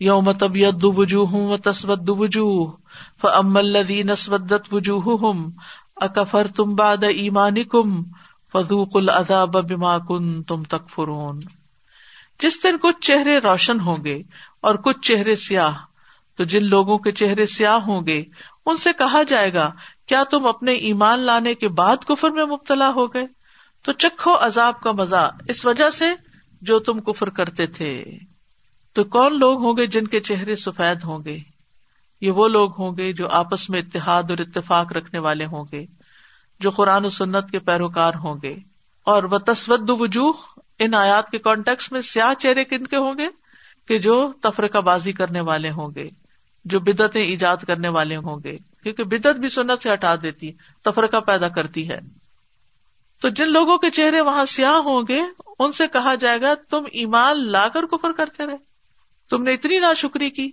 یوم طبیعت وجوہ و تسبت وجوہ فام الذین اسودت وجوہہم اکفر تم باد ایمان کم فضوق العذاب بما کنتم تکفرون۔ جس دن کچھ چہرے روشن ہوں گے اور کچھ چہرے سیاہ، تو جن لوگوں کے چہرے سیاہ ہوں گے، ان سے کہا جائے گا، کیا تم اپنے ایمان لانے کے بعد کفر میں مبتلا ہو گئے؟ تو چکھو عذاب کا مزہ اس وجہ سے جو تم کفر کرتے تھے۔ تو کون لوگ ہوں گے جن کے چہرے سفید ہوں گے؟ یہ وہ لوگ ہوں گے جو آپس میں اتحاد اور اتفاق رکھنے والے ہوں گے، جو قرآن و سنت کے پیروکار ہوں گے۔ اور وہ تسود وجوہ ان آیات کے کانٹیکس میں سیاہ چہرے کن کے ہوں گے؟ کہ جو تفرقہ بازی کرنے والے ہوں گے، جو بدعتیں ایجاد کرنے والے ہوں گے۔ کیونکہ بدعت بھی سنت سے ہٹا دیتی، تفرقہ پیدا کرتی ہے۔ تو جن لوگوں کے چہرے وہاں سیاہ ہوں گے، ان سے کہا جائے گا، تم ایمان لا کر کفر کرتے رہے۔ تم نے اتنی نا شکری کی؟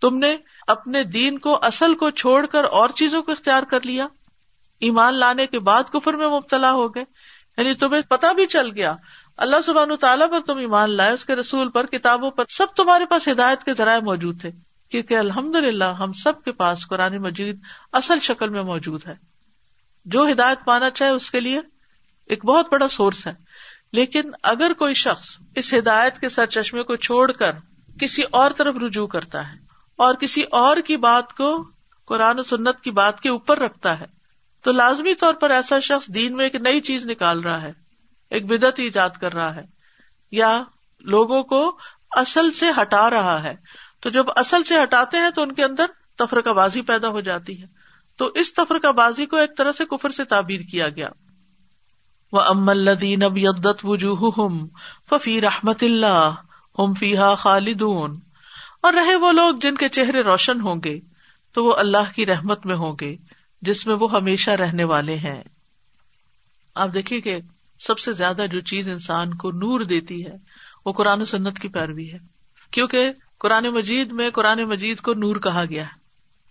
تم نے اپنے دین کو، اصل کو چھوڑ کر اور چیزوں کو اختیار کر لیا؟ ایمان لانے کے بعد کفر میں مبتلا ہو گئے؟ یعنی تمہیں پتا بھی چل گیا۔ اللہ سبحان تعالیٰ پر تم ایمان لائے، اس کے رسول پر، کتابوں پر، سب تمہارے پاس ہدایت کے ذرائع موجود تھے۔ کیونکہ الحمد للہ ہم سب کے پاس قرآن مجید اصل شکل میں موجود ہے۔ جو ہدایت پانا چاہے اس کے لیے ایک بہت بڑا سورس ہے۔ لیکن اگر کوئی شخص اس ہدایت کے سر چشمے کو چھوڑ کر کسی اور طرف رجوع کرتا ہے اور کسی اور کی بات کو قرآن و سنت کی بات کے اوپر رکھتا ہے تو لازمی طور پر ایسا شخص دین میں ایک نئی چیز نکال رہا ہے، ایک بدت ایجاد کر رہا ہے، یا لوگوں کو اصل سے ہٹا رہا ہے۔ تو جب اصل سے ہٹاتے ہیں تو ان کے اندر تفرقہ بازی پیدا ہو جاتی ہے۔ تو اس تفرقہ بازی کو ایک طرح سے کفر سے تعبیر کیا گیا۔ وہ ام الدین اب یدت وجوہ ففی رحمت اللہ ہم فیحا خالدون۔ اور رہے وہ لوگ جن کے چہرے روشن ہوں گے، تو وہ اللہ کی رحمت میں ہوں گے، جس میں وہ ہمیشہ رہنے والے ہیں۔ آپ دیکھیے کہ سب سے زیادہ جو چیز انسان کو نور دیتی ہے، وہ قرآن و سنت کی پیروی ہے۔ کیونکہ قرآن مجید میں قرآن مجید کو نور کہا گیا ہے۔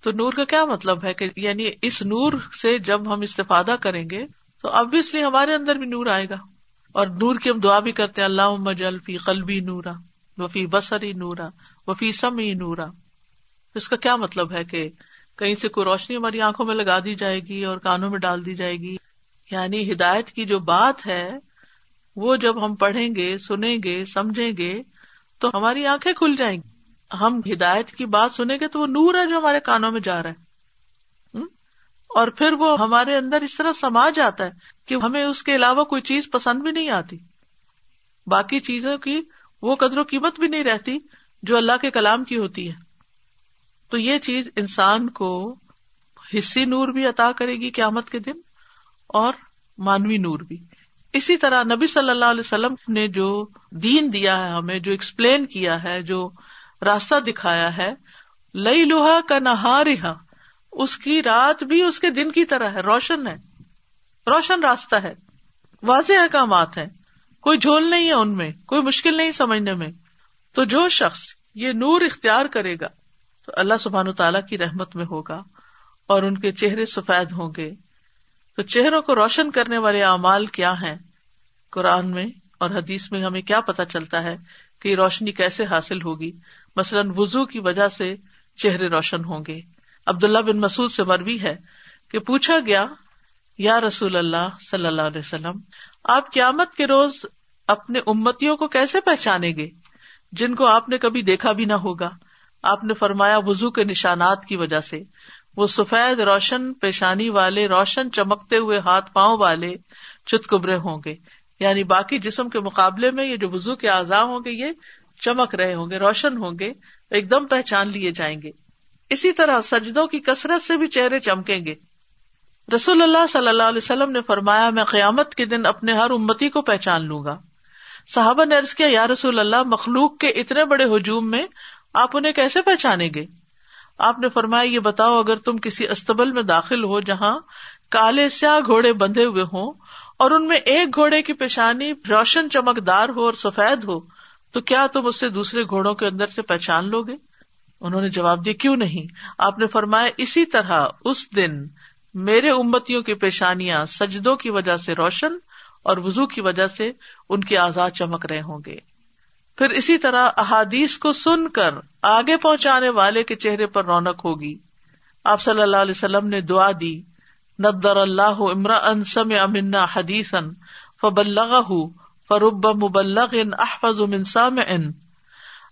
تو نور کا کیا مطلب ہے کہ یعنی اس نور سے جب ہم استفادہ کریں گے، تو ابویسلی ہمارے اندر بھی نور آئے گا۔ اور نور کی ہم دعا بھی کرتے اللہ مجل فی قلبی نورا۔ وفی بسری نورا، وفی سمی نورا۔ اس کا کیا مطلب ہے کہ کہیں سے کوئی روشنی ہماری آنکھوں میں لگا دی جائے گی اور کانوں میں ڈال دی جائے گی؟ یعنی ہدایت کی جو بات ہے، وہ جب ہم پڑھیں گے، سنیں گے، سمجھیں گے، تو ہماری آنکھیں کھل جائیں گی۔ ہم ہدایت کی بات سنیں گے تو وہ نور ہے جو ہمارے کانوں میں جا رہا ہے۔ اور پھر وہ ہمارے اندر اس طرح سما جاتا ہے کہ ہمیں اس کے علاوہ کوئی چیز پسند بھی نہیں آتی۔ باقی چیزوں کی وہ قدر و قیمت بھی نہیں رہتی جو اللہ کے کلام کی ہوتی ہے۔ تو یہ چیز انسان کو حصی نور بھی عطا کرے گی قیامت کے دن اور مانوی نور بھی۔ اسی طرح نبی صلی اللہ علیہ وسلم نے جو دین دیا ہے ہمیں، جو ایکسپلین کیا ہے، جو راستہ دکھایا ہے لئی لوہا کا نہا رہا اس کی رات بھی اس کے دن کی طرح ہے، روشن ہے۔ روشن راستہ ہے۔ واضح احکامات ہیں۔ کوئی جھول نہیں ہے ان میں، کوئی مشکل نہیں سمجھنے میں۔ تو جو شخص یہ نور اختیار کرے گا، تو اللہ سبحان تعالیٰ کی رحمت میں ہوگا اور ان کے چہرے سفید ہوں گے۔ تو چہروں کو روشن کرنے والے اعمال کیا ہیں؟ قرآن میں اور حدیث میں ہمیں کیا پتا چلتا ہے کہ روشنی کیسے حاصل ہوگی؟ مثلاً وزو کی وجہ سے چہرے روشن ہوں گے۔ عبداللہ بن مسعود سے مروی ہے کہ پوچھا گیا، یا رسول اللہ صلی اللہ علیہ وسلم آپ قیامت کے روز اپنے امتیوں کو کیسے پہچانیں گے؟ جن کو آپ نے کبھی دیکھا بھی نہ ہوگا۔ آپ نے فرمایا وزو کے نشانات کی وجہ سے۔ وہ سفید روشن، پیشانی والے، روشن چمکتے ہوئے ہاتھ پاؤں والے چتکبرے ہوں گے۔ یعنی باقی جسم کے مقابلے میں یہ جو وزو کے اعضاء ہوں گے، یہ چمک رہے ہوں گے، روشن ہوں گے، ایک دم پہچان لیے جائیں گے۔ اسی طرح سجدوں کی کثرت سے بھی چہرے چمکیں گے۔ رسول اللہ صلی اللہ علیہ وسلم نے فرمایا، میں قیامت کے دن اپنے ہر امتی کو پہچان لوں گا۔ صحابہ نے عرض کیا، یا رسول اللہ، مخلوق کے اتنے بڑے ہجوم میں آپ انہیں کیسے پہچانیں گے؟ آپ نے فرمایا، یہ بتاؤ، اگر تم کسی استبل میں داخل ہو جہاں کالے سیاہ گھوڑے بندھے ہوئے ہوں اور ان میں ایک گھوڑے کی پیشانی روشن چمکدار ہو اور سفید ہو، تو کیا تم اس سے دوسرے گھوڑوں کے اندر سے پہچان لو گے انہوں نے جواب دیا، کیوں نہیں؟ آپ نے فرمایا، اسی طرح اس دن میرے امتیوں کی پیشانیاں سجدوں کی وجہ سے روشن اور وزو کی وجہ سے ان کے آزاد چمک رہے ہوں گے۔ پھر اسی طرح احادیث کو سن کر آگے پہنچانے والے کے چہرے پر رونق ہوگی۔ آپ صلی اللہ علیہ وسلم نے دعا دی، ندر اللہ امرا ان سم امنا حدیث فبل فرب مبلغ ان احفظ سام ان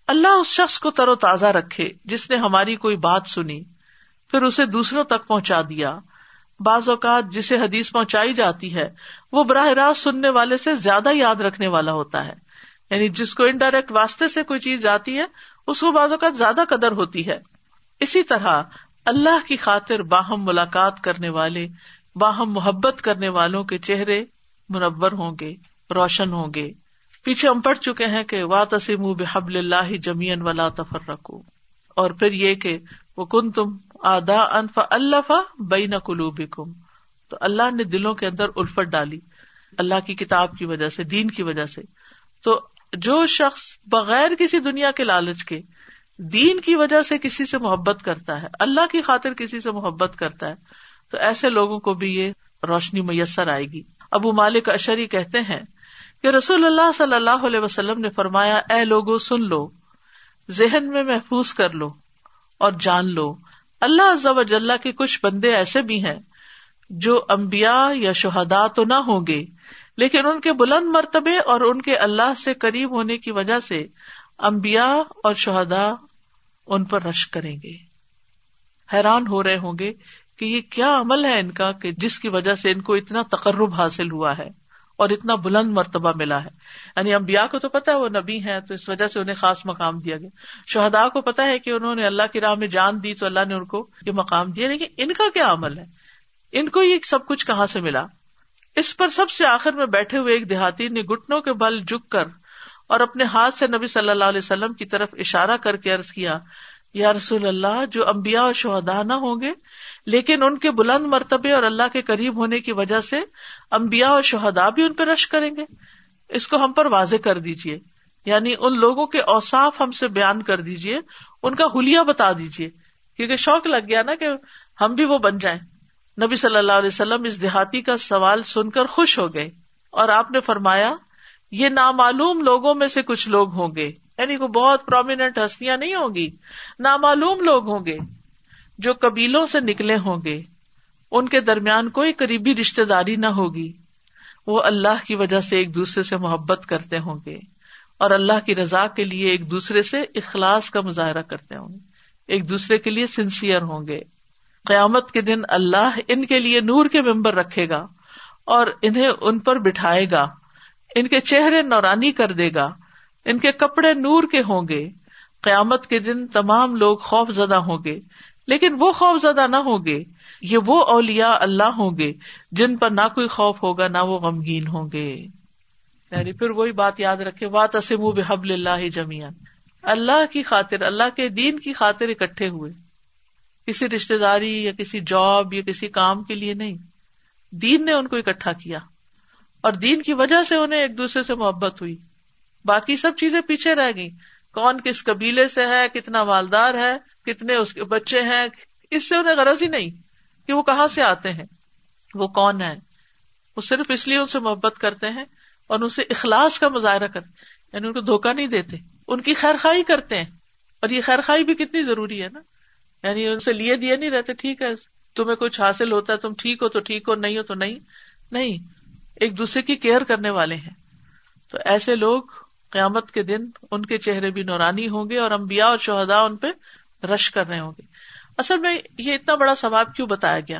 اللہ اس شخص کو تر و تازہ رکھے جس نے ہماری کوئی بات سنی، پھر اسے دوسروں تک پہنچا دیا۔ بعض اوقات جسے حدیث پہنچائی جاتی ہے، وہ براہ راست سننے والے سے زیادہ یاد رکھنے والا ہوتا ہے۔ یعنی جس کو انڈائریکٹ واسطے سے کوئی چیز آتی ہے، اس کو بعض اوقات زیادہ قدر ہوتی ہے۔ اسی طرح اللہ کی خاطر باہم ملاقات کرنے والے، باہم محبت کرنے والوں کے چہرے منور ہوں گے، روشن ہوں گے۔ پیچھے ہم پڑھ چکے ہیں کہ وا تسیم بحب اللہ جمین ولا تفر رکھو اور پھر یہ کہ وہ کن تم آدا انف اللہ بین کم تو اللہ نے دلوں کے اندر الفت ڈالی، اللہ کی کتاب کی وجہ سے، دین کی وجہ سے۔ تو جو شخص بغیر کسی دنیا کے لالچ کے دین کی وجہ سے کسی سے محبت کرتا ہے، اللہ کی خاطر کسی سے محبت کرتا ہے، تو ایسے لوگوں کو بھی یہ روشنی میسر آئے گی۔ ابو مالک اشری کہتے ہیں کہ رسول اللہ صلی اللہ علیہ وسلم نے فرمایا، اے لوگو، سن لو، ذہن میں محفوظ کر لو اور جان لو۔ اللہ جل کے کچھ بندے ایسے بھی ہیں جو امبیا یا شہدا تو نہ ہوں گے، لیکن ان کے بلند مرتبے اور ان کے اللہ سے قریب ہونے کی وجہ سے امبیا اور شہدا ان پر رش کریں گے۔ حیران ہو رہے ہوں گے کہ یہ کیا عمل ہے ان کا کہ جس کی وجہ سے ان کو اتنا تقرب حاصل ہوا ہے۔ اور اتنا بلند مرتبہ ملا ہے۔ یعنی امبیا کو تو پتا ہے وہ نبی ہے تو اس وجہ سے انہیں خاص مقام دیا گیا۔ شہدا کو پتا ہے کہ انہوں نے اللہ کی راہ میں جان دی، تو اللہ نے ان کو یہ مقام دیا۔ یعنی لیکن ان کا کیا عمل ہے؟ ان کو یہ سب کچھ کہاں سے ملا؟ اس پر سب سے آخر میں بیٹھے ہوئے ایک دیہاتی نے گٹنوں کے بل جک کر اور اپنے ہاتھ سے نبی صلی اللہ علیہ وسلم کی طرف اشارہ کر کے عرض کیا، یا رسول اللہ، جو امبیا اور شہدا نہ ہوں گے، لیکن ان کے بلند مرتبے اور اللہ کے قریب ہونے کی وجہ سے امبیا اور شہدا بھی ان پہ رش کریں گے۔ اس کو ہم پر واضح کر دیجیے یعنی ان لوگوں کے اوساف ہم سے بیان کر دیجیے ان کا ہولیا بتا دیجیے کیونکہ شوق لگ گیا نا کہ ہم بھی وہ بن جائیں۔ نبی صلی اللہ علیہ وسلم اس دیہاتی کا سوال سن کر خوش ہو گئے۔ اور آپ نے فرمایا، یہ نامعلوم لوگوں میں سے کچھ لوگ ہوں گے۔ یعنی کوئی بہت پرومیننٹ ہستیاں نہیں ہوں گی۔ نامعلوم لوگ ہوں گے جو قبیلوں سے نکلے ہوں گے۔ ان کے درمیان کوئی قریبی رشتے داری نہ ہوگی۔ وہ اللہ کی وجہ سے ایک دوسرے سے محبت کرتے ہوں گے اور اللہ کی رضا کے لیے ایک دوسرے سے اخلاص کا مظاہرہ کرتے ہوں گے۔ ایک دوسرے کے لیے سنسیئر ہوں گے۔ قیامت کے دن اللہ ان کے لیے نور کے ممبر رکھے گا اور انہیں ان پر بٹھائے گا۔ ان کے چہرے نورانی کر دے گا۔ ان کے کپڑے نور کے ہوں گے۔ قیامت کے دن تمام لوگ خوف زدہ ہوں گے۔ لیکن وہ خوف زدہ نہ ہوں گے۔ یہ وہ اولیا اللہ ہوں گے جن پر نہ کوئی خوف ہوگا، نہ وہ غمگین ہوں گے۔ یعنی پھر وہی بات یاد رکھے وا تسم بحب اللہ جمیان اللہ کی خاطر، اللہ کے دین کی خاطر اکٹھے ہوئے۔ کسی رشتے داری یا کسی جاب یا کسی کام کے لیے نہیں۔ دین نے ان کو اکٹھا کیا۔ اور دین کی وجہ سے انہیں ایک دوسرے سے محبت ہوئی۔ باقی سب چیزیں پیچھے رہ گئی کون کس قبیلے سے ہے، کتنا مالدار ہے، کتنے اس کے بچے ہیں، اس سے انہیں غرض ہی نہیں۔ کہ وہ کہاں سے آتے ہیں؟ وہ کون ہے وہ صرف اس لیے ان سے محبت کرتے ہیں اور ان سے اخلاص کا مظاہرہ کرتے یعنی ان کو دھوکہ نہیں دیتے۔ ان کی خیر خائی کرتے ہیں، اور یہ خیر خائی بھی کتنی ضروری ہے نا؟ یعنی ان سے لیے دیے نہیں رہتے، ٹھیک ہے، تمہیں کچھ حاصل ہوتا ہے، تم ٹھیک ہو تو ٹھیک ہو، نہیں ہو تو نہیں۔ نہیں، ایک دوسرے کی کیئر کرنے والے ہیں۔ تو ایسے لوگ قیامت کے دن ان کے چہرے بھی نورانی ہوں گے اور امبیا اور شہدا ان پہ رش کر رہے ہوں گے۔ اصل میں یہ اتنا بڑا ثواب کیوں بتایا گیا؟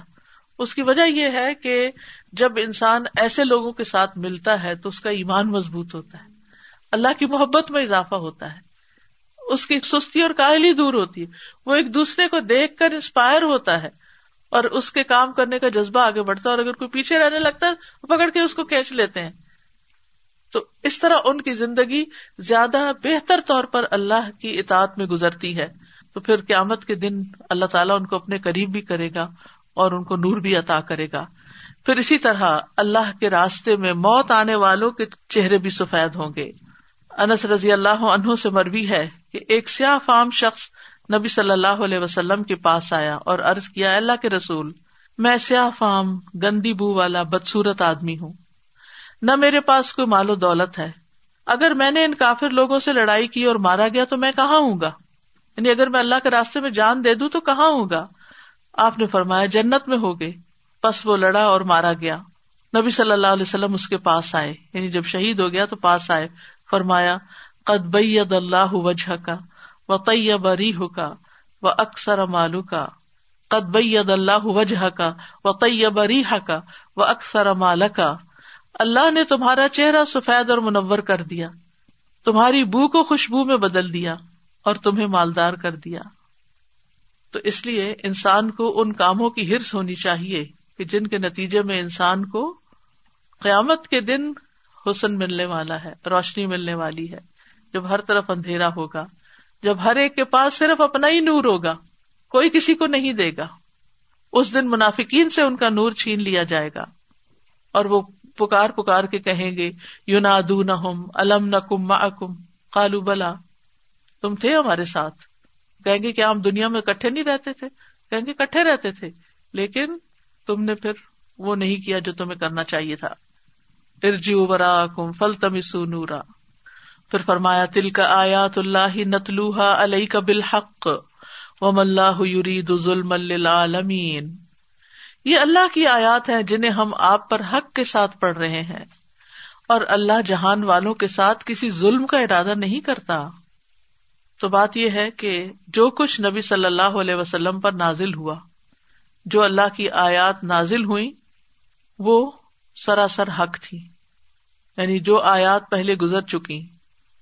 اس کی وجہ یہ ہے کہ جب انسان ایسے لوگوں کے ساتھ ملتا ہے تو اس کا ایمان مضبوط ہوتا ہے۔ اللہ کی محبت میں اضافہ ہوتا ہے۔ اس کی سستی اور کاہلی دور ہوتی ہے۔ وہ ایک دوسرے کو دیکھ کر انسپائر ہوتا ہے اور اس کے کام کرنے کا جذبہ آگے بڑھتا ہے اور اگر کوئی پیچھے رہنے لگتا ہے پکڑ کے اس کو کھینچ لیتے ہیں۔ تو اس طرح ان کی زندگی زیادہ بہتر طور پر اللہ کی اطاعت میں گزرتی ہے۔ تو پھر قیامت کے دن اللہ تعالیٰ ان کو اپنے قریب بھی کرے گا اور ان کو نور بھی عطا کرے گا۔ پھر اسی طرح اللہ کے راستے میں موت آنے والوں کے چہرے بھی سفید ہوں گے۔ انس رضی اللہ عنہ سے مروی ہے کہ ایک سیاہ فام شخص نبی صلی اللہ علیہ وسلم کے پاس آیا اور ارض کیا اللہ کے رسول، میں سیاہ فام، گندی بو والا بدسورت آدمی ہوں۔ نہ میرے پاس کوئی مال و دولت ہے۔ اگر میں نے ان کافر لوگوں سے لڑائی کی اور مارا گیا تو میں کہاں ہوں گا؟ یعنی اگر میں اللہ کے راستے میں جان دے دوں تو کہاں ہوں گا؟ آپ نے فرمایا جنت میں ہو گئے۔ بس وہ لڑا اور مارا گیا۔ نبی صلی اللہ علیہ وسلم اس کے پاس آئے۔ یعنی جب شہید ہو گیا تو پاس آئے۔ فرمایا، قد بید اللہ وجہ کا و طیب ریح کا و اکثر مالو کا قد بید اللہ وجہ کا و طیب ریح کا و اکثر مال کا اللہ نے تمہارا چہرہ سفید اور منور کر دیا۔ تمہاری بو کو خوشبو میں بدل دیا۔ اور تمہیں مالدار کر دیا۔ تو اس لیے انسان کو ان کاموں کی ہرس ہونی چاہیے کہ جن کے نتیجے میں انسان کو قیامت کے دن حسن ملنے والا ہے، روشنی ملنے والی ہے۔ جب ہر طرف اندھیرا ہوگا، جب ہر ایک کے پاس صرف اپنا ہی نور ہوگا، کوئی کسی کو نہیں دے گا۔ اس دن منافقین سے ان کا نور چھین لیا جائے گا۔ اور وہ پکار پکار کے کہیں گے یو نادو نہ الم نہ کم کم کالو بلا۔ تم تھے ہمارے ساتھ۔ کہیں گے کیا ہم دنیا میں کٹھے نہیں رہتے تھے۔ کہیں گے کٹھے رہتے تھے۔ لیکن تم نے پھر وہ نہیں کیا جو تمہیں کرنا چاہیے تھا۔ ارجی ابرا کم فل تمسو نورا۔ پھر فرمایا تل کا آیات اللہ نتلوحا علیہ کا بالحق وم اللہ یرید ظلم للعالمین۔ یہ اللہ کی آیات ہیں جنہیں ہم آپ پر حق کے ساتھ پڑھ رہے ہیں۔ اور اللہ جہان والوں کے ساتھ کسی ظلم کا ارادہ نہیں کرتا۔ تو بات یہ ہے کہ جو کچھ نبی صلی اللہ علیہ وسلم پر نازل ہوا، جو اللہ کی آیات نازل ہوئی وہ سراسر حق تھی۔ یعنی جو آیات پہلے گزر چکی،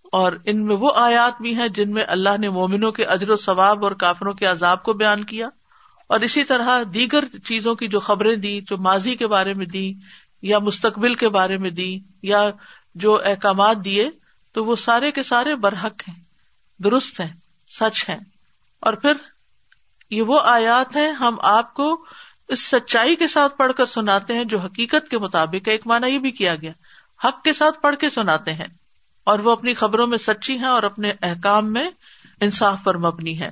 اور ان میں وہ آیات بھی ہیں جن میں اللہ نے مومنوں کے اجر و ثواب اور کافروں کے عذاب کو بیان کیا۔ اور اسی طرح دیگر چیزوں کی جو خبریں دی جو ماضی کے بارے میں دی یا مستقبل کے بارے میں دی یا جو احکامات دیے، تو وہ سارے کے سارے برحق ہیں۔ درست ہیں، سچ ہیں۔ اور پھر یہ وہ آیات ہیں، ہم آپ کو اس سچائی کے ساتھ پڑھ کر سناتے ہیں جو حقیقت کے مطابق ایک معنی یہ بھی کیا گیا، حق کے ساتھ پڑھ کے سناتے ہیں۔ اور وہ اپنی خبروں میں سچی ہیں اور اپنے احکام میں انصاف پر مبنی ہے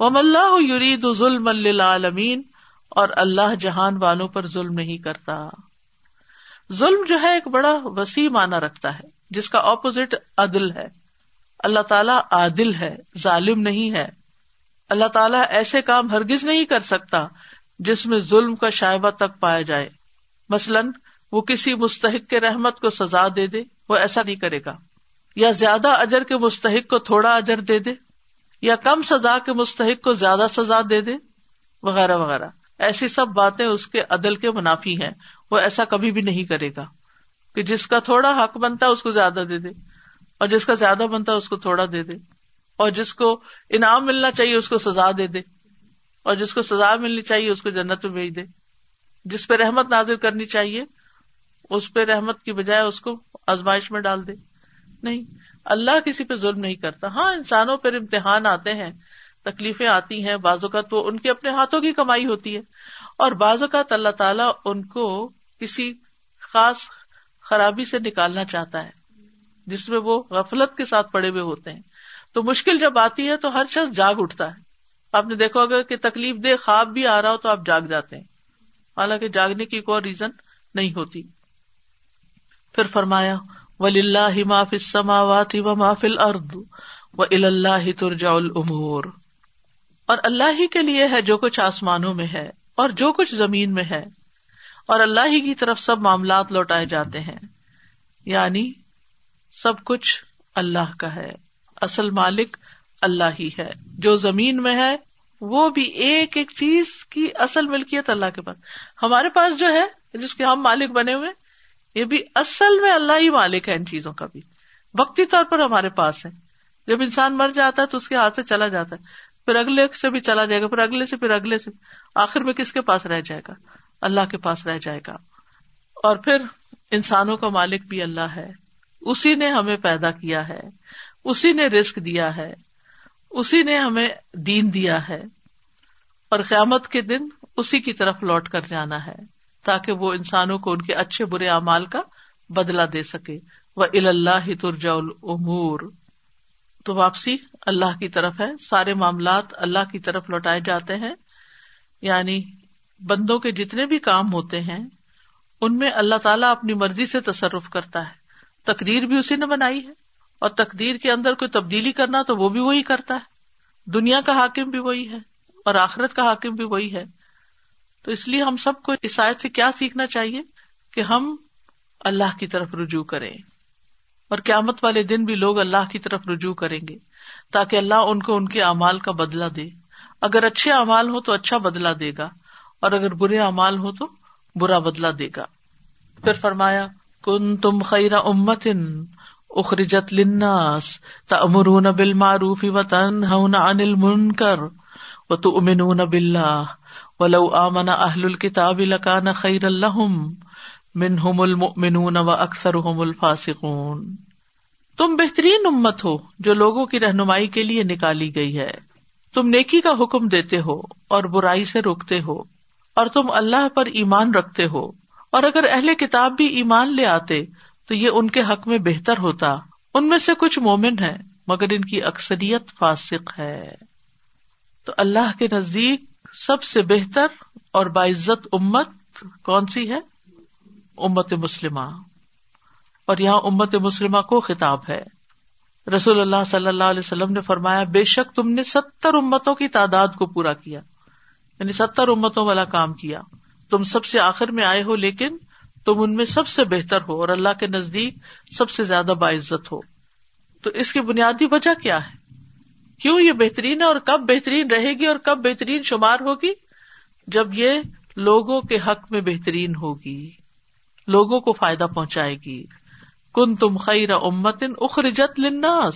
وہ اللہ یرید ظلم عالمین اور اللہ جہان والوں پر ظلم نہیں کرتا۔ ظلم جو ہے ایک بڑا وسیع معنی رکھتا ہے، جس کا اپوزٹ عدل ہے۔ اللہ تعالیٰ عادل ہے، ظالم نہیں ہے۔ اللہ تعالیٰ ایسے کام ہرگز نہیں کر سکتا جس میں ظلم کا شائبہ تک پایا جائے۔ مثلاً، وہ کسی مستحق کے رحمت کو سزا دے دے، وہ ایسا نہیں کرے گا۔ یا زیادہ اجر کے مستحق کو تھوڑا اجر دے دے، یا کم سزا کے مستحق کو زیادہ سزا دے دے، وغیرہ وغیرہ۔ ایسی سب باتیں اس کے عدل کے منافی ہیں۔ وہ ایسا کبھی بھی نہیں کرے گا کہ جس کا تھوڑا حق بنتا ہے، اس کو زیادہ دے دے۔ اور جس کا زیادہ بنتا ہے اس کو تھوڑا دے دے اور جس کو انعام ملنا چاہیے اس کو سزا دے دے اور جس کو سزا ملنی چاہیے اس کو جنت میں بھیج دے جس پہ رحمت نازر کرنی چاہیے اس پہ رحمت کی بجائے اس کو آزمائش میں ڈال دے نہیں اللہ کسی پہ ظلم نہیں کرتا ہاں انسانوں پر امتحان آتے ہیں تکلیفیں آتی ہیں بعض اوقات وہ ان کے اپنے ہاتھوں کی کمائی ہوتی ہے اور بعض اوقات اللہ تعالیٰ ان کو کسی خاص خرابی سے نکالنا چاہتا ہے جس میں وہ غفلت کے ساتھ پڑے ہوئے ہوتے ہیں۔ تو مشکل جب آتی ہے تو ہر شخص جاگ اٹھتا ہے۔ آپ نے دیکھو اگر کہ تکلیف دہ خواب بھی آ رہا ہو تو آپ جاگ جاتے ہیں۔ حالانکہ جاگنے کی کوئی ریزن نہیں ہوتی۔ پھر فرمایا ولی اللہ معاف سماوات و محفل ارد و اللہ ترجا العمور اور اللہ ہی کے لیے ہے جو کچھ آسمانوں میں ہے اور جو کچھ زمین میں ہے۔ اور اللہ ہی کی طرف سب معاملات لوٹائے جاتے ہیں۔ یعنی سب کچھ اللہ کا ہے۔ اصل مالک اللہ ہی ہے۔ جو زمین میں ہے، وہ بھی ایک ایک چیز کی اصل ملکیت اللہ کے پاس۔ ہمارے پاس جو ہے، جس کے ہم مالک بنے ہوئے، یہ بھی اصل میں اللہ ہی مالک ہے ان چیزوں کا بھی۔ وقتی طور پر ہمارے پاس ہے۔ جب انسان مر جاتا ہے تو اس کے ہاتھ سے چلا جاتا ہے۔ پھر اگلے سے بھی چلا جائے گا، پھر اگلے سے، پھر اگلے سے۔ آخر میں کس کے پاس رہ جائے گا؟ اللہ کے پاس رہ جائے گا۔ اور پھر انسانوں کا مالک بھی اللہ ہے۔ اسی نے ہمیں پیدا کیا ہے، اسی نے رسک دیا ہے، اسی نے ہمیں دین دیا ہے۔ اور قیامت کے دن اسی کی طرف لوٹ کر جانا ہے، تاکہ وہ انسانوں کو ان کے اچھے برے اعمال کا بدلا دے سکے۔ وہ اللہ ترجا العمور تو واپسی اللہ کی طرف ہے۔ سارے معاملات اللہ کی طرف لوٹائے جاتے ہیں۔ یعنی بندوں کے جتنے بھی کام ہوتے ہیں، ان میں اللہ تعالیٰ اپنی مرضی سے تصرف کرتا ہے۔ تقدیر بھی اسی نے بنائی ہے اور تقدیر کے اندر کوئی تبدیلی کرنا تو وہ بھی وہی کرتا ہے۔ دنیا کا حاکم بھی وہی ہے اور آخرت کا حاکم بھی وہی ہے۔ تو اس لیے ہم سب کو عیسائیت سے کیا سیکھنا چاہیے کہ ہم اللہ کی طرف رجوع کریں۔ اور قیامت والے دن بھی لوگ اللہ کی طرف رجوع کریں گے تاکہ اللہ ان کو ان کے اعمال کا بدلا دے۔ اگر اچھے اعمال ہو تو اچھا بدلا دے گا اور اگر برے اعمال ہو تو برا بدلا دے گا۔ پھر فرمایا کن تم خیر امت اخرجت لناس تمرون بل معروف و تن انل من کر و تو امن بلّہ ولو آمن اہل الکتاب لکان خیر الحم منہم المؤمنون و اکثر الفاسقون تم بہترین امت ہو جو لوگوں کی رہنمائی کے لیے نکالی گئی ہے۔ تم نیکی کا حکم دیتے ہو اور برائی سے روکتے ہو اور تم اللہ پر ایمان رکھتے ہو۔ اور اگر اہل کتاب بھی ایمان لے آتے تو یہ ان کے حق میں بہتر ہوتا۔ ان میں سے کچھ مومن ہے مگر ان کی اکثریت فاسق ہے۔ تو اللہ کے نزدیک سب سے بہتر اور باعزت امت کون سی ہے؟ امت مسلمہ۔ اور یہاں امت مسلمہ کو خطاب ہے۔ رسول اللہ صلی اللہ علیہ وسلم نے فرمایا، بے شک تم نے ستر امتوں کی تعداد کو پورا کیا یعنی ستر امتوں والا کام کیا۔ تم سب سے آخر میں آئے ہو، لیکن تم ان میں سب سے بہتر ہو اور اللہ کے نزدیک سب سے زیادہ باعزت ہو۔ تو اس کی بنیادی وجہ کیا ہے؟ کیوں یہ بہترین ہے اور کب بہترین رہے گی اور کب بہترین شمار ہوگی؟ جب یہ لوگوں کے حق میں بہترین ہوگی، لوگوں کو فائدہ پہنچائے گی۔ کن تم خیر امتن اخرجت لناس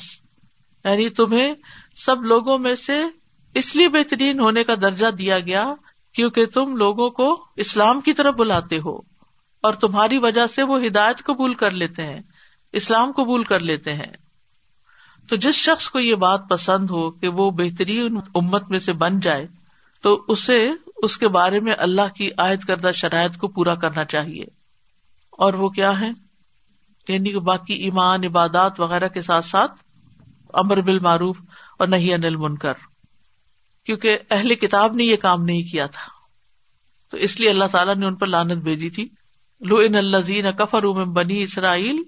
یعنی تمہیں سب لوگوں میں سے اس لیے بہترین ہونے کا درجہ دیا گیا کیونکہ تم لوگوں کو اسلام کی طرف بلاتے ہو اور تمہاری وجہ سے وہ ہدایت قبول کر لیتے ہیں، اسلام قبول کر لیتے ہیں۔ تو جس شخص کو یہ بات پسند ہو کہ وہ بہترین امت میں سے بن جائے، تو اسے اس کے بارے میں اللہ کی عائد کردہ شرائط کو پورا کرنا چاہیے۔ اور وہ کیا ہے یعنی کہ باقی ایمان، عبادات وغیرہ کے ساتھ ساتھ، امر بال معروف اور نہیں انل منکر کیونکہ اہل کتاب نے یہ کام نہیں کیا تھا۔ تو اس لیے اللہ تعالیٰ نے ان پر لانت بھیجی تھی۔ لو ان اللہ زین کفر بنی اسرائیل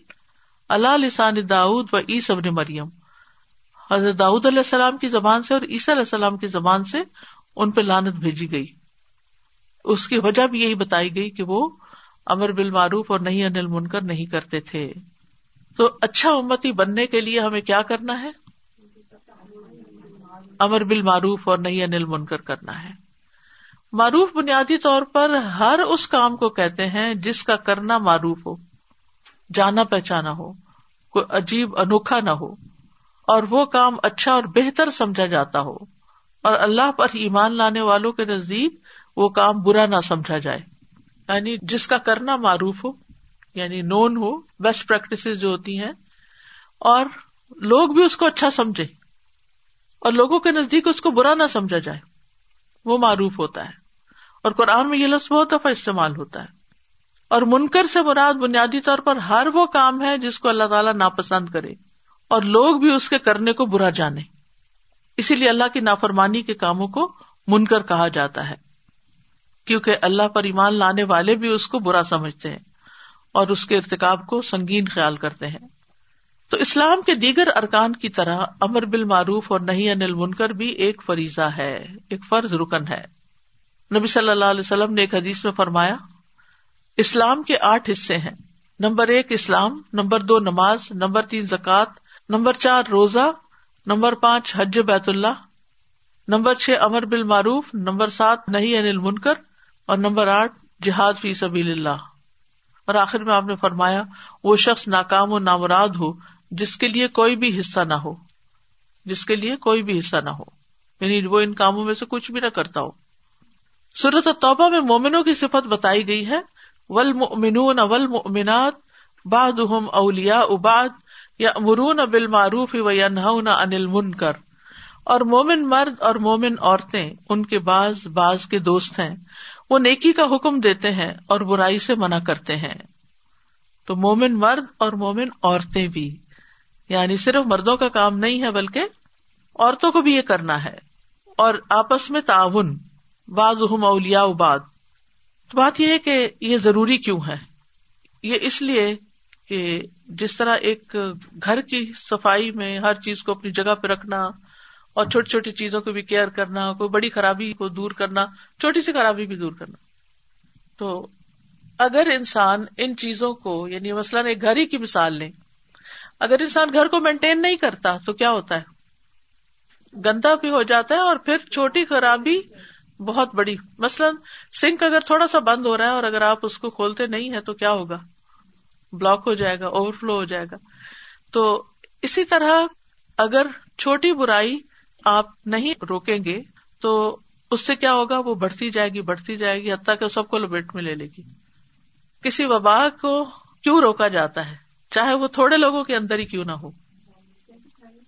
اللہ لسان داود و عیس ابن مریم۔ حضرت داود علیہ السلام کی زبان سے اور عیسی علیہ السلام کی زبان سے ان پہ لانت بھیجی گئی۔ اس کی وجہ بھی یہی بتائی گئی کہ وہ امر بال معروف اور نہیں انل منکر نہیں کرتے تھے۔ تو اچھا امتی بننے کے لیے ہمیں کیا کرنا ہے؟ امر بال معروف اور نہیں انل منکر کرنا ہے۔ معروف بنیادی طور پر ہر اس کام کو کہتے ہیں جس کا کرنا معروف ہو، جانا پہچانا ہو، کوئی عجیب انوکھا نہ ہو، اور وہ کام اچھا اور بہتر سمجھا جاتا ہو۔ اور اللہ پر ایمان لانے والوں کے نزدیک وہ کام برا نہ سمجھا جائے۔ یعنی جس کا کرنا معروف ہو یعنی نون ہو بیسٹ پریکٹس جو ہوتی ہیں، اور لوگ بھی اس کو اچھا سمجھے۔ اور لوگوں کے نزدیک اس کو برا نہ سمجھا جائے۔ وہ معروف ہوتا ہے۔ اور قرآن میں یہ لفظ بہت دفعہ استعمال ہوتا ہے۔ اور منکر سے مراد بنیادی طور پر ہر وہ کام ہے جس کو اللہ تعالیٰ ناپسند کرے اور لوگ بھی اس کے کرنے کو برا جانے۔ اسی لیے اللہ کی نافرمانی کے کاموں کو منکر کہا جاتا ہے۔ کیونکہ اللہ پر ایمان لانے والے بھی اس کو برا سمجھتے ہیں اور اس کے ارتقاب کو سنگین خیال کرتے ہیں۔ تو اسلام کے دیگر ارکان کی طرح امر بال معروف اور نہیں انل منکر بھی ایک فریضہ ہے، ایک فرض رکن ہے۔ نبی صلی اللہ علیہ وسلم نے ایک حدیث میں فرمایا، اسلام کے آٹھ حصے ہیں۔ نمبر ایک اسلام، نمبر دو نماز، نمبر تین زکوٰۃ، نمبر چار روزہ، نمبر پانچ حج بیت اللہ، نمبر چھ امر بال معروف نمبر سات نہیں انل منکر اور نمبر آٹھ جہاد فی سبیل اللہ۔ اور آخر میں آپ نے فرمایا، وہ شخص ناکام و نامراد ہو جس کے لیے کوئی بھی حصہ نہ ہو، جس کے لیے کوئی بھی حصہ نہ ہو۔ یعنی وہ ان کاموں میں سے کچھ بھی نہ کرتا ہو۔ صورت توبہ میں مومنوں کی صفت بتائی گئی ہے ول مومنون اول مومنات باد اولیا اباد یا امرون بال معروف و انل من کر اور مومن مرد اور مومن عورتیں ان کے بعض بعض کے دوست ہیں۔ وہ نیکی کا حکم دیتے ہیں اور برائی سے منع کرتے ہیں۔ تو مومن مرد اور مومن عورتیں بھی۔ یعنی صرف مردوں کا کام نہیں ہے بلکہ عورتوں کو بھی یہ کرنا ہے اور آپس میں تعاون بعض۔ اولیا اباد بات یہ ہے کہ یہ ضروری کیوں ہے؟ یہ اس لیے کہ جس طرح ایک گھر کی صفائی میں ہر چیز کو اپنی جگہ پہ رکھنا اور چھوٹی چھوٹی چیزوں کو بھی کیئر کرنا، کوئی بڑی خرابی کو دور کرنا، چھوٹی سی خرابی بھی دور کرنا۔ تو اگر انسان ان چیزوں کو یعنی مثلاً ایک گھر ہی کی مثال لیں اگر انسان گھر کو مینٹین نہیں کرتا تو کیا ہوتا ہے؟ گندا بھی ہو جاتا ہے اور پھر چھوٹی خرابی بہت بڑی۔ مثلاً سنک اگر تھوڑا سا بند ہو رہا ہے اور اگر آپ اس کو کھولتے نہیں ہے تو کیا ہوگا؟ بلاک ہو جائے گا اوور فلو ہو جائے گا۔ تو اسی طرح اگر چھوٹی برائی آپ نہیں روکیں گے تو اس سے کیا ہوگا؟ وہ بڑھتی جائے گی، بڑھتی جائے گی، حتیٰ کہ سب کو لپیٹ میں لے لے گی۔ کسی وبا کو کیوں روکا جاتا ہے؟ چاہے وہ تھوڑے لوگوں کے اندر ہی کیوں نہ ہو۔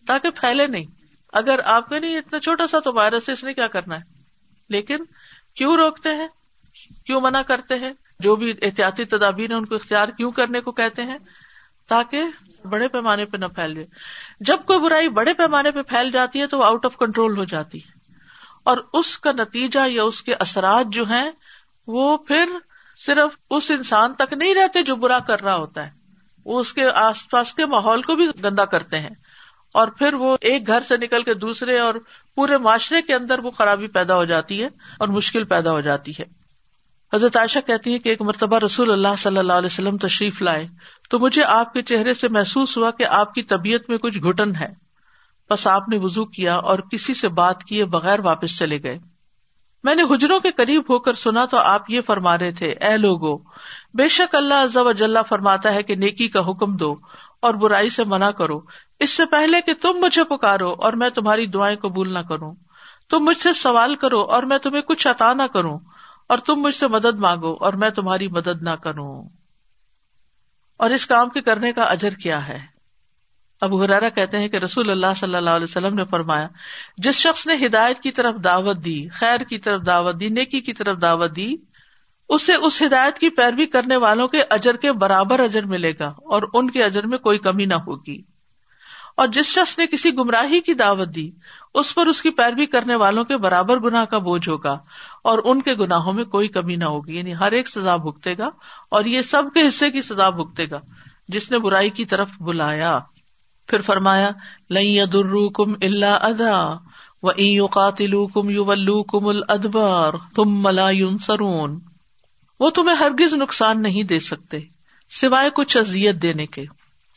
تاکہ پھیلے نہیں۔ اگر آپ کے نہیں، اتنا چھوٹا سا تو وائرس اس نے کیا کرنا ہے؟ لیکن کیوں روکتے ہیں؟ کیوں منع کرتے ہیں؟ جو بھی احتیاطی تدابیر ہیں، ان کو اختیار کیوں کرنے کو کہتے ہیں؟ تاکہ بڑے پیمانے پہ نہ پھیل جائے۔ جب کوئی برائی بڑے پیمانے پہ پھیل جاتی ہے تو وہ آؤٹ آف کنٹرول ہو جاتی ہے۔ اور اس کا نتیجہ یا اس کے اثرات جو ہیں، وہ پھر صرف اس انسان تک نہیں رہتے جو برا کر رہا ہوتا ہے۔ وہ اس کے آس پاس کے ماحول کو بھی گندا کرتے ہیں اور پھر وہ ایک گھر سے نکل کے دوسرے اور پورے معاشرے کے اندر وہ خرابی پیدا ہو جاتی ہے اور مشکل پیدا ہو جاتی ہے۔ حضرت عائشہ کہتی ہے کہ ایک مرتبہ رسول اللہ صلی اللہ علیہ وسلم تشریف لائے تو مجھے آپ کے چہرے سے محسوس ہوا کہ آپ کی طبیعت میں کچھ گٹن ہے۔ بس آپ نے وزو کیا اور کسی سے بات کیے بغیر واپس چلے گئے۔ میں نے حجروں کے قریب ہو کر سنا تو آپ یہ فرما رہے تھے، اے لوگو بے شک اللہ و فرماتا ہے کہ نیکی کا حکم دو اور برائی سے منع کرو۔ اس سے پہلے کہ تم مجھے پکارو اور میں تمہاری دعائیں قبول نہ کروں۔ تم مجھ سے سوال کرو اور میں تمہیں کچھ عطا نہ کروں۔ اور تم مجھ سے مدد مانگو اور میں تمہاری مدد نہ کروں۔ اور اس کام کے کرنے کا اجر کیا ہے؟ اب حرارا کہتے ہیں کہ رسول اللہ صلی اللہ علیہ وسلم نے فرمایا، جس شخص نے ہدایت کی طرف دعوت دی، خیر کی طرف دعوت دی، نیکی کی طرف دعوت دی اسے اس ہدایت کی پیروی کرنے والوں کے اجر کے برابر اجر ملے گا اور ان کے اجر میں کوئی کمی نہ ہوگی۔ اور جس شخص نے کسی گمراہی کی دعوت دی، اس پر اس کی پیروی کرنے والوں کے برابر گنا کا بوجھ ہوگا اور ان کے گناہوں میں کوئی کمی نہ ہوگی۔ یعنی ہر ایک سزا بھگتے گا اور یہ سب کے حصے کی سزا بھگتے گا۔ جس نے برائی کی طرف بلایا، پھر فرمایا لئی ادر کم اللہ ادا و قاتل کم یو ولو کم الدبار تم ملا سرون وہ تمہیں ہرگز نقصان نہیں دے سکتے، سوائے کچھ ازیت دینے کے۔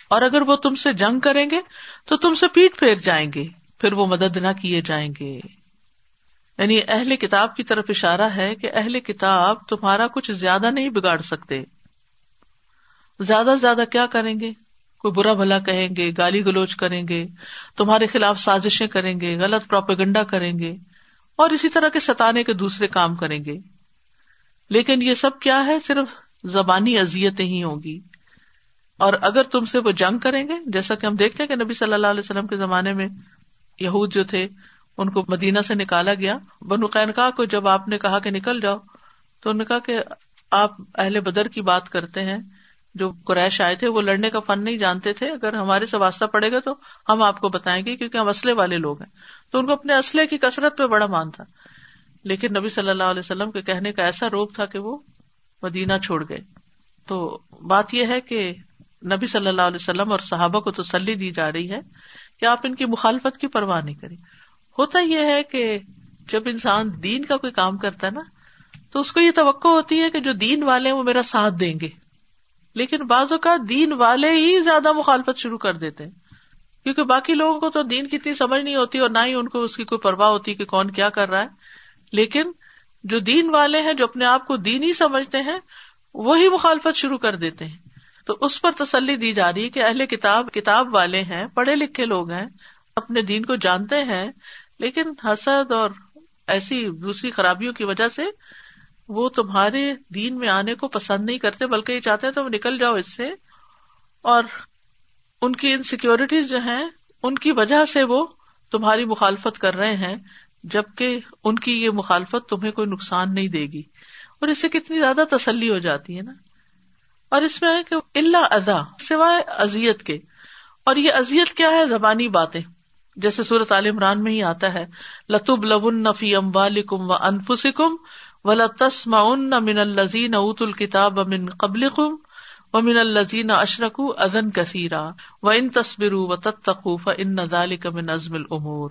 اور اگر وہ تم سے جنگ کریں گے، تو تم سے پیٹ پھیر جائیں گے، پھر وہ مدد نہ کیے جائیں گے۔ یعنی اہل کتاب کی طرف اشارہ ہے کہ اہل کتاب تمہارا کچھ زیادہ نہیں بگاڑ سکتے۔ زیادہ سے زیادہ کیا کریں گے؟ کوئی برا بھلا کہیں گے، گالی گلوچ کریں گے، تمہارے خلاف سازشیں کریں گے، غلط پروپیگنڈا کریں گے، اور اسی طرح کے ستانے کے دوسرے کام کریں گے۔ لیکن یہ سب کیا ہے؟ صرف زبانی ازیتیں ہی ہوگی اور اگر تم سے وہ جنگ کریں گے، جیسا کہ ہم دیکھتے ہیں کہ نبی صلی اللہ علیہ وسلم کے زمانے میں یہود جو تھے، ان کو مدینہ سے نکالا گیا۔ بنو قینقاہ کو جب آپ نے کہا کہ نکل جاؤ، تو انہوں نے کہا کہ آپ اہل بدر کی بات کرتے ہیں۔ جو قریش آئے تھے، وہ لڑنے کا فن نہیں جانتے تھے۔ اگر ہمارے سے واسطہ پڑے گا تو ہم آپ کو بتائیں گے، کیونکہ ہم اسلحے والے لوگ ہیں۔ تو ان کو اپنے اسلحے کی کثرت پہ بڑا مان تھا۔ لیکن نبی صلی اللہ علیہ وسلم کے کہنے کا ایسا روپ تھا کہ وہ مدینہ چھوڑ گئے۔ تو بات یہ ہے کہ نبی صلی اللہ علیہ وسلم اور صحابہ کو تسلی دی جا رہی ہے کہ آپ ان کی مخالفت کی پرواہ نہیں کریں۔ ہوتا یہ ہے کہ جب انسان دین کا کوئی کام کرتا ہے نا، تو اس کو یہ توقع ہوتی ہے کہ جو دین والے وہ میرا ساتھ دیں گے۔ لیکن بعض اوقات دین والے ہی زیادہ مخالفت شروع کر دیتے ہیں۔ کیونکہ باقی لوگوں کو تو دین کی اتنی سمجھ نہیں ہوتی اور نہ ہی ان کو اس کی کوئی پرواہ ہوتی کہ کون کیا کر رہا ہے۔ لیکن جو دین والے ہیں، جو اپنے آپ کو دین ہی سمجھتے ہیں، وہی مخالفت شروع کر دیتے ہیں۔ تو اس پر تسلی دی جا رہی کہ اہل کتاب کتاب والے ہیں، پڑھے لکھے لوگ ہیں، اپنے دین کو جانتے ہیں، لیکن حسد اور ایسی دوسری خرابیوں کی وجہ سے وہ تمہارے دین میں آنے کو پسند نہیں کرتے، بلکہ یہ چاہتے ہیں تم نکل جاؤ اس سے۔ اور ان کی انسیکیورٹیز جو ہیں، ان کی وجہ سے وہ تمہاری مخالفت کر رہے ہیں۔ جبکہ ان کی یہ مخالفت تمہیں کوئی نقصان نہیں دے گی۔ اور اس سے کتنی زیادہ تسلی ہو جاتی ہے نا۔ اور اس میں ہے کہ اللہ ادا سوائے ازیت کے۔ اور یہ ازیت کیا ہے؟ زبانی باتیں۔ جیسے صورت عال عمران میں ہی آتا ہے لطب لبن نفی ام و انفسکم و لتسم من الزین اوت الکتاب امن قبل کم و من الزین اشرک ادن کثیرا۔ و ان تصبر و تتقوف ان نظال من نظم العمور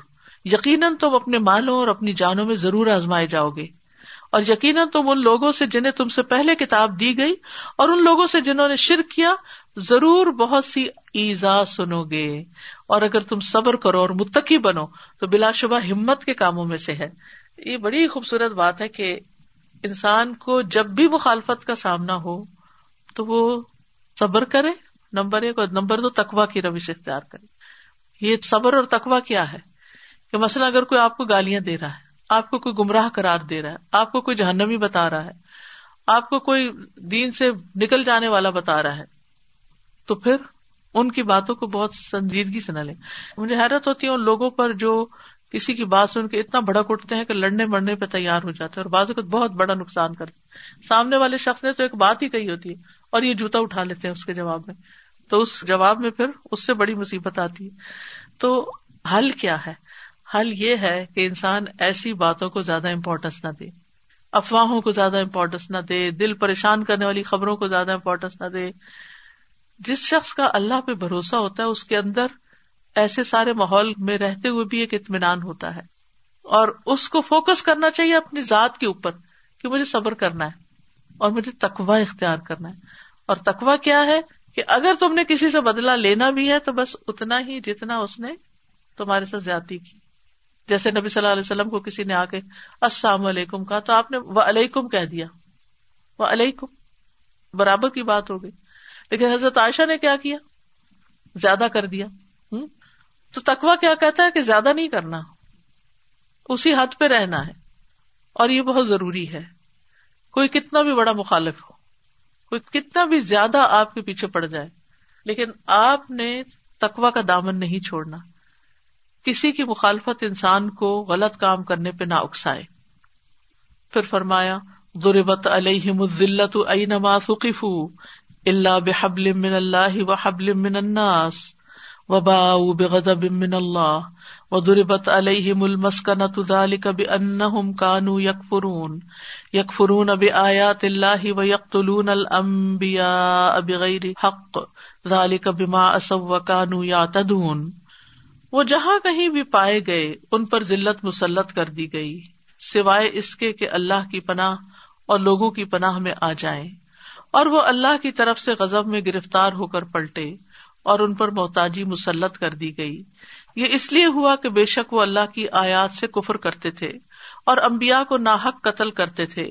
یقیناً تم اپنے مالوں اور اپنی جانوں میں ضرور آزمائے جاؤ گے۔ اور یقیناً تم ان لوگوں سے جنہیں تم سے پہلے کتاب دی گئی اور ان لوگوں سے جنہوں نے شرک کیا، ضرور بہت سی ایزا سنو گے۔ اور اگر تم صبر کرو اور متقی بنو، تو بلا شبہ ہمت کے کاموں میں سے ہے۔ یہ بڑی خوبصورت بات ہے کہ انسان کو جب بھی مخالفت کا سامنا ہو، تو وہ صبر کرے، نمبر ایک، اور نمبر دو تقوا کی روش اختیار کرے۔ یہ صبر اور تقوا کیا ہے؟ کہ مثلاً اگر کوئی آپ کو گالیاں دے رہا ہے، آپ کو کوئی گمراہ کرار دے رہا ہے، آپ کو کوئی جہنمی بتا رہا ہے، آپ کو کوئی دین سے نکل جانے والا بتا رہا ہے، تو پھر ان کی باتوں کو بہت سنجیدگی سے نہ لیں۔ مجھے حیرت ہوتی ہے ان لوگوں پر جو کسی کی بات سن کے اتنا بڑا اٹھتے ہیں کہ لڑنے مرنے پہ تیار ہو جاتے ہیں اور بازو کو بہت بڑا نقصان کرتے سامنے والے شخص نے تو ایک بات ہی کہی ہوتی ہے اور یہ جوتا اٹھا لیتے ہیں اس کے جواب میں۔ تو اس جواب میں پھر اس سے بڑی مصیبت آتی ہے۔ تو حل کیا ہے؟ حل یہ ہے کہ انسان ایسی باتوں کو زیادہ امپورٹینس نہ دے، افواہوں کو زیادہ امپورٹینس نہ دے، دل پریشان کرنے والی خبروں کو زیادہ امپورٹینس نہ دے۔ جس شخص کا اللہ پہ بھروسہ ہوتا ہے، اس کے اندر ایسے سارے ماحول میں رہتے ہوئے بھی ایک اطمینان ہوتا ہے۔ اور اس کو فوکس کرنا چاہیے اپنی ذات کے اوپر کہ مجھے صبر کرنا ہے اور مجھے تقوا اختیار کرنا ہے۔ اور تقوا کیا ہے کہ اگر تم نے کسی سے بدلا لینا بھی ہے تو بس اتنا ہی جتنا اس نے تمہارے ساتھ زیادتی کی۔ جیسے نبی صلی اللہ علیہ وسلم کو کسی نے آ کے السلام علیکم کہا تو آپ نے وہ علیکم کہہ دیا۔ وہ علیکم برابر کی بات ہو گئی۔ لیکن حضرت عائشہ نے کیا کیا؟ زیادہ کر دیا۔ ہوں تو تکوا کیا کہتا ہے کہ زیادہ نہیں کرنا؟ اسی حد پہ رہنا ہے۔ اور یہ بہت ضروری ہے۔ کوئی کتنا بھی بڑا مخالف ہو، کوئی کتنا بھی زیادہ آپ کے پیچھے پڑ جائے، لیکن آپ نے تکوا کا دامن نہیں چھوڑنا۔ کسی کی مخالفت انسان کو غلط کام کرنے پہ نہ اکسائے۔ پھر فرمایا، ضربت علیہ مزلت اینما ثقفوا اللہ بحبل من اللہ و حبل من الناس وباؤ بغضب من اللہ وضربت علیہم المسکنۃ ذلك بانہم كانوا یکفرون۔ یکفرون بآیات اللہ ویقتلون الانبیاء بغیر حق۔ ذلك بما اسوا وكانوا یعتدون۔ وہ جہاں کہیں بھی پائے گئے، ان پر ذلت مسلط کر دی گئی۔ سوائے اس کے کہ اللہ کی پناہ اور لوگوں کی پناہ میں آ جائیں۔ اور وہ اللہ کی طرف سے غزب میں گرفتار ہو کر پلٹے اور ان پر محتاجی مسلط کر دی گئی۔ یہ اس لیے ہوا کہ بے شک وہ اللہ کی آیات سے کفر کرتے تھے اور امبیا کو ناحک قتل کرتے تھے۔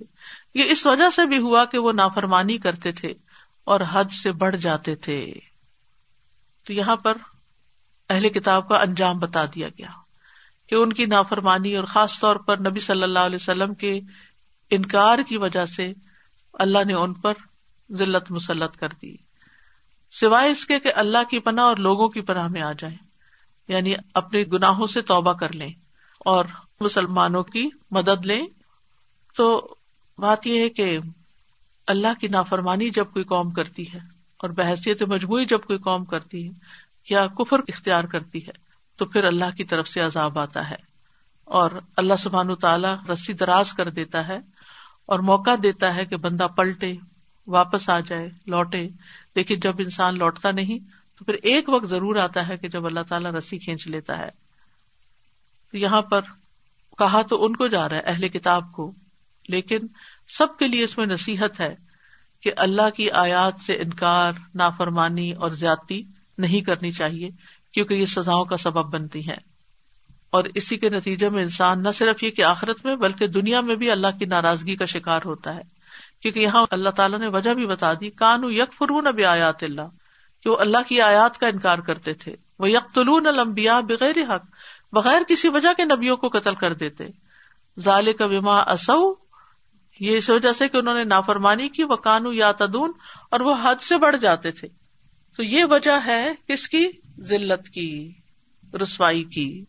یہ اس وجہ سے بھی ہوا کہ وہ نافرمانی کرتے تھے اور حد سے بڑھ جاتے تھے۔ تو یہاں پر اہل کتاب کا انجام بتا دیا گیا کہ ان کی نافرمانی اور خاص طور پر نبی صلی اللہ علیہ وسلم کے انکار کی وجہ سے اللہ نے ان پر ذلت مسلط کر دی۔ سوائے اس کے کہ اللہ کی پناہ اور لوگوں کی پناہ میں آ جائیں یعنی اپنے گناہوں سے توبہ کر لیں اور مسلمانوں کی مدد لیں۔ تو بات یہ ہے کہ اللہ کی نافرمانی جب کوئی قوم کرتی ہے اور بحثیت مجموعی جب کوئی قوم کرتی ہے یا کفر اختیار کرتی ہے، تو پھر اللہ کی طرف سے عذاب آتا ہے۔ اور اللہ سبحان تعالیٰ رسی دراز کر دیتا ہے اور موقع دیتا ہے کہ بندہ پلٹے، واپس آ جائے، لوٹے۔ لیکن جب انسان لوٹتا نہیں، تو پھر ایک وقت ضرور آتا ہے کہ جب اللہ تعالیٰ رسی کھینچ لیتا ہے۔ یہاں پر کہا تو ان کو جا رہا ہے، اہل کتاب کو۔ لیکن سب کے لیے اس میں نصیحت ہے کہ اللہ کی آیات سے انکار، نافرمانی اور زیادتی نہیں کرنی چاہیے، کیونکہ یہ سزاؤں کا سبب بنتی ہے اور اسی کے نتیجے میں انسان نہ صرف یہ کہ آخرت میں، بلکہ دنیا میں بھی اللہ کی ناراضگی کا شکار ہوتا ہے۔ کیونکہ یہاں اللہ تعالیٰ نے وجہ بھی بتا دی کانو یک فرون اب آیات اللہ، کہ وہ اللہ کی آیات کا انکار کرتے تھے۔ وہ یکلون المبیا بغیر حق، بغیر کسی وجہ کے نبیوں کو قتل کر دیتے۔ ظال کا بیما اصو یہ اس وجہ سے کہ انہوں نے نافرمانی کی وہ کانو یا تدون اور وہ حد سے بڑھ جاتے تھے۔ تو یہ وجہ ہے کس کی؟ ذلت کی رسوائی کی۔